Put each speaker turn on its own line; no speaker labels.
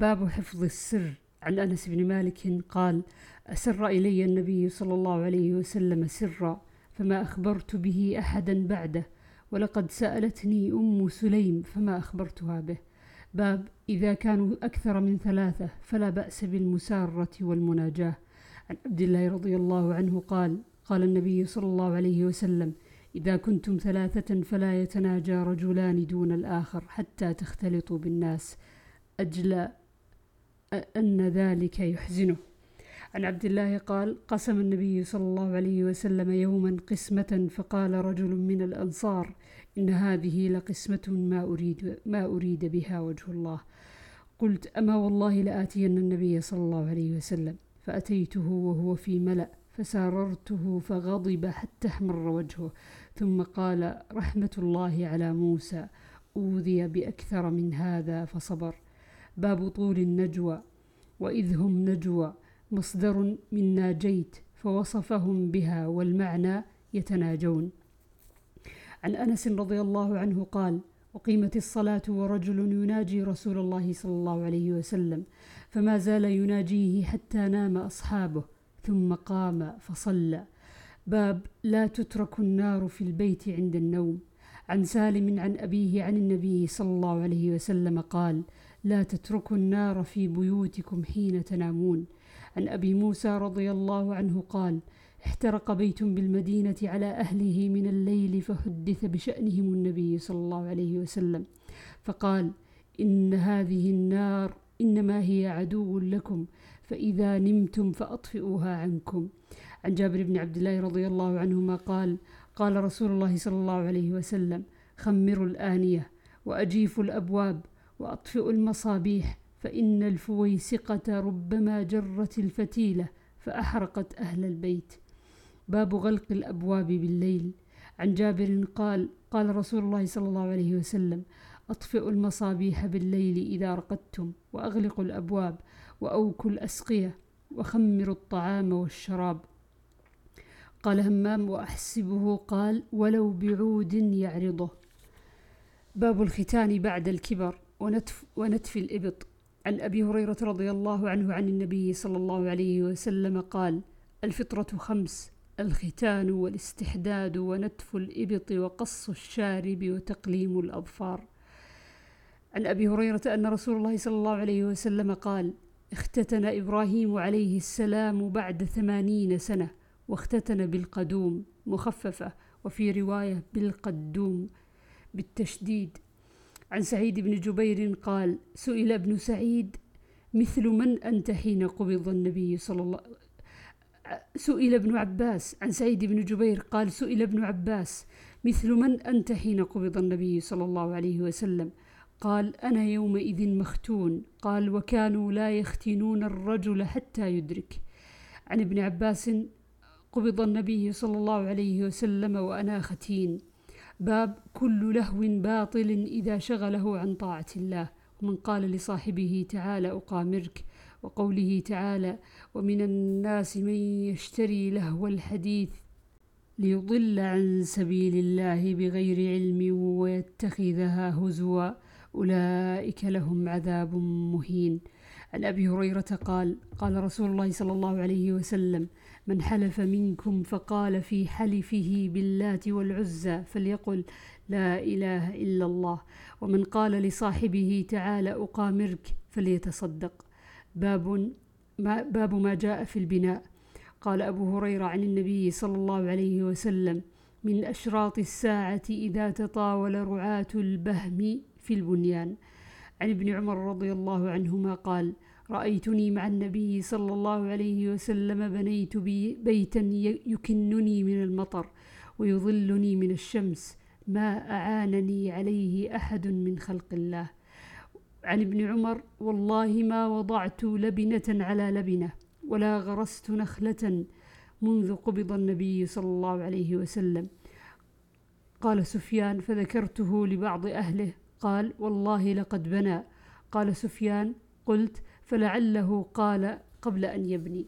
باب حفظ السر. عن أنس بن مالك قال أسر إلي النبي صلى الله عليه وسلم سرا فما أخبرت به أحدا بعده ولقد سألتني أم سليم فما أخبرتها به. باب إذا كانوا أكثر من ثلاثة فلا بأس بالمسارة والمناجاة. عن عبد الله رضي الله عنه قال قال النبي صلى الله عليه وسلم إذا كنتم ثلاثة فلا يتناجى رجلان دون الآخر حتى تختلطوا بالناس. أجل أن ذلك يحزنه. عن عبد الله قال قسم النبي صلى الله عليه وسلم يوما قسمة فقال رجل من الأنصار إن هذه لقسمة ما أريد, ما أريد بها وجه الله. قلت أما والله لآتين النبي صلى الله عليه وسلم فأتيته وهو في ملأ فساررته فغضب حتى احمر وجهه. ثم قال رحمة الله على موسى أوذي بأكثر من هذا فصبر. باب طول النجوى وإذ هم نجوى مصدر من ناجيت فوصفهم بها والمعنى يتناجون. عن أنس رضي الله عنه قال وقيمت الصلاة ورجل يناجي رسول الله صلى الله عليه وسلم فما زال يناجيه حتى نام أصحابه ثم قام فصلى. باب لا تترك النار في البيت عند النوم. عن سالم عن أبيه عن النبي صلى الله عليه وسلم قال لا تتركوا النار في بيوتكم حين تنامون. عن أبي موسى رضي الله عنه قال احترق بيت بالمدينة على أهله من الليل فحدث بشأنهم النبي صلى الله عليه وسلم فقال إن هذه النار إنما هي عدو لكم فإذا نمتم فأطفئوها عنكم. عن جابر بن عبد الله رضي الله عنهما قال قال رسول الله صلى الله عليه وسلم خمروا الآنية وأجيفوا الأبواب وأطفئوا المصابيح فإن الفويسقة ربما جرت الفتيلة فأحرقت أهل البيت. باب غلق الأبواب بالليل. عن جابر قال قال رسول الله صلى الله عليه وسلم أطفئوا المصابيح بالليل إذا رقدتم وأغلقوا الأبواب وأوكوا الأسقية وخمروا الطعام والشراب. قال همام وأحسبه قال ولو بعود يعرضه. باب الختان بعد الكبر. ونتف, ونتف الإبط. عن أبي هريرة رضي الله عنه عن النبي صلى الله عليه وسلم قال الفطرة خمس الختان والاستحداد ونتف الإبط وقص الشارب وتقليم الأظفار. عن أبي هريرة أن رسول الله صلى الله عليه وسلم قال اختتن إبراهيم عليه السلام بعد ثمانين سنة واختتن بالقدوم مخففة وفي رواية بالقدوم بالتشديد. عن سعيد بن جبير قال سئل ابن سعيد مثل من أنت حين قبض النبي صلى الله سئل ابن عباس عن سعيد بن جبير قال سئل ابن عباس مثل من أنت حين قبض النبي صلى الله عليه وسلم؟ قال أنا يومئذ مختون. قال وكانوا لا يختنون الرجل حتى يدرك. عن ابن عباس قبض النبي صلى الله عليه وسلم وأنا ختين. باب كل لهو باطل إذا شغله عن طاعة الله ومن قال لصاحبه تعالى أقامرك وقوله تعالى ومن الناس من يشتري لهو الحديث ليضل عن سبيل الله بغير علم ويتخذها هزوا أولئك لهم عذاب مهين. عن أبي هريرة قال قال رسول الله صلى الله عليه وسلم من حلف منكم فقال في حلفه باللات والعزى فليقل لا إله إلا الله ومن قال لصاحبه تعالى أقامرك فليتصدق. باب ما, باب ما جاء في البناء. قال أبو هريرة عن النبي صلى الله عليه وسلم من أشراط الساعة إذا تطاول رعاة البهم في البنيان. عن ابن عمر رضي الله عنهما قال رأيتني مع النبي صلى الله عليه وسلم بنيت بي بيتا يكنني من المطر ويظلني من الشمس ما أعانني عليه أحد من خلق الله. عن ابن عمر والله ما وضعت لبنة على لبنة ولا غرست نخلة منذ قبض النبي صلى الله عليه وسلم. قال سفيان فذكرته لبعض أهله قال والله لقد بنى. قال سفيان قلت فلعله قال قبل أن يبني.